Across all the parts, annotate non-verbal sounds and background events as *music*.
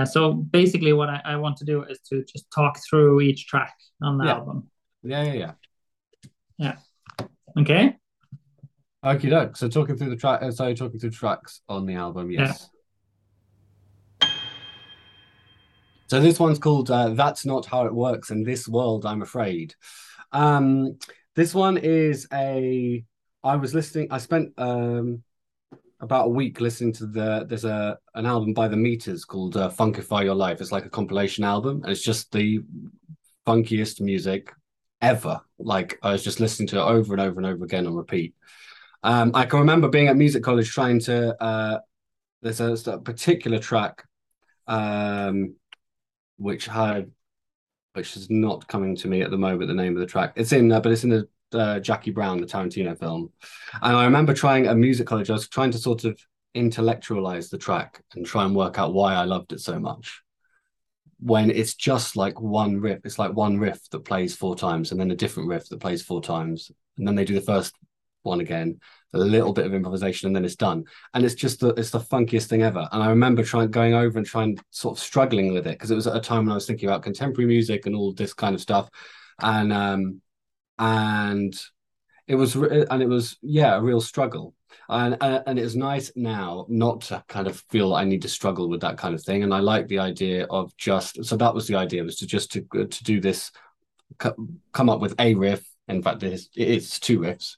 Uh, so basically, what I, I want to do is to just talk through each track on the Yeah. album. Yeah, yeah, yeah. Yeah. Okay. Okay, doke. So talking through the track, uh, so talking through tracks on the album, yes. So this one's called uh, "That's Not How It Works in This World." I'm afraid. Um, this one is a. I was listening. I spent um, about a week listening to the. There's a an album by the Meters called uh, "Funkify Your Life." It's like a compilation album, and it's just the funkiest music ever. Like I was just listening to it over and over and over again on repeat. Um, I can remember being at music college trying to. Uh, there's a, a particular track, um, which had, which is not coming to me at the moment. The name of the track. It's in, uh, but it's in the uh, Jackie Brown, the Tarantino film. And I remember trying at music college. I was trying to sort of intellectualize the track and try and work out why I loved it so much. When it's just like one riff, it's like one riff that plays four times, and then a different riff that plays four times, and then they do the first one again, a little bit of improvisation, and then it's done. And it's just the it's the funkiest thing ever. And I remember trying going over and trying sort of struggling with it because it was at a time when I was thinking about contemporary music and all this kind of stuff, and um, and it was and it was yeah a real struggle. And, and and it's nice now not to kind of feel I need to struggle with that kind of thing. And I like the idea of just so that was the idea was to just to to do this, come up with a riff. In fact, it's, it's two riffs,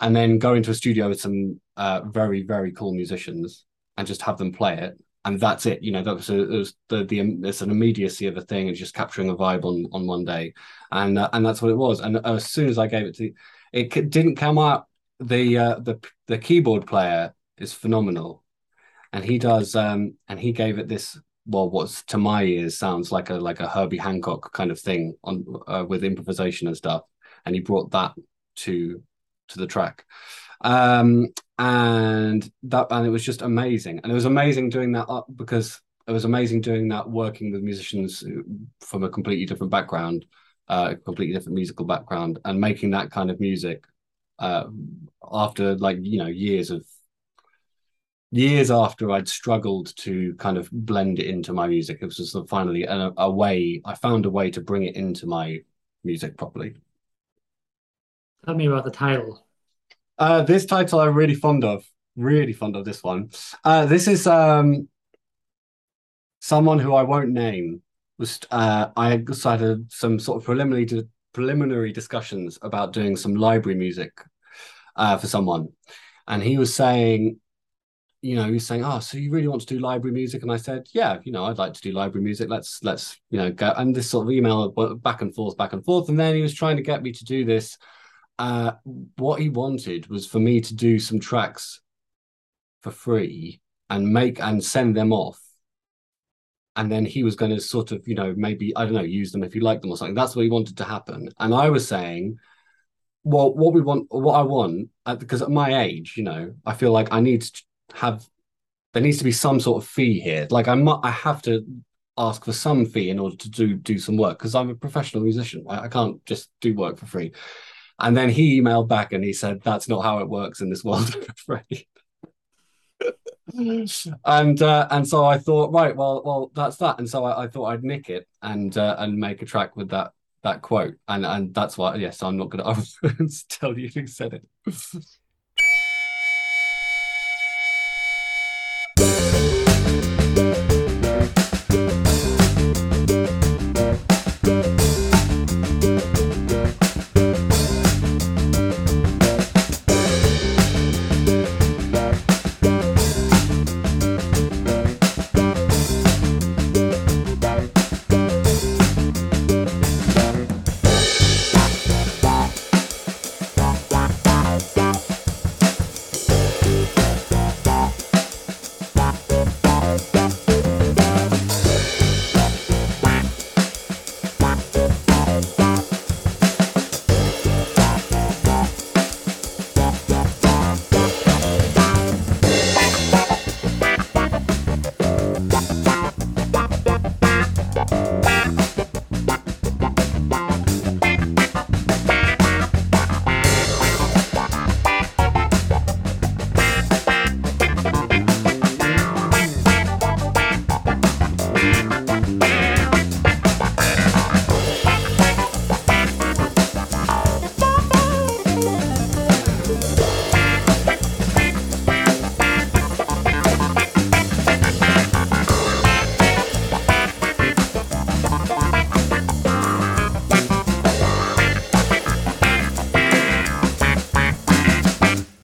and then go into a studio with some uh, very very cool musicians and just have them play it and that's it you know that was, a, was the the it's an immediacy of a thing and just capturing a vibe on on one day. And uh, and that's what it was. And as soon as i gave it to it didn't come out the uh, the the keyboard player is phenomenal. And he does um and he gave it this well what's to my ears sounds like a like a herbie hancock kind of thing on uh, with improvisation and stuff. And he brought that to to the track um and that and it was just amazing. And it was amazing doing that up because it was amazing doing that working with musicians from a completely different background uh completely different musical background and making that kind of music uh after like you know years of years after I'd struggled to kind of blend it into my music. It was just finally a, a way I found a way to bring it into my music properly. Tell me about the title. Uh, this title I'm really fond of. Really fond of this one. Uh, this is um, someone who I won't name. Was uh, I decided some sort of preliminary preliminary discussions about doing some library music uh, for someone, and he was saying, you know, he was saying, "Oh, so you really want to do library music?" And I said, "Yeah, you know, I'd like to do library music. Let's let's you know go." And this sort of email back and forth, back and forth, and then he was trying to get me to do this uh, what he wanted was for me to do some tracks for free and make and send them off. And then he was going to sort of, you know, maybe, I don't know, use them if you like them or something. That's what he wanted to happen. And I was saying, well, what we want, what I want, because at my age, you know, I feel like I need to have, there needs to be some sort of fee here. Like I might, I have to ask for some fee in order to do do some work because I'm a professional musician. I can't just do work for free. And then he emailed back and he said, "That's not how it works in this world, *laughs* I'm afraid." and uh, and so I thought, right, well, well, that's that. And so I, I thought I'd nick it and uh, and make a track with that that quote. And and that's why, yes, I'm not going *laughs* to tell you who said it.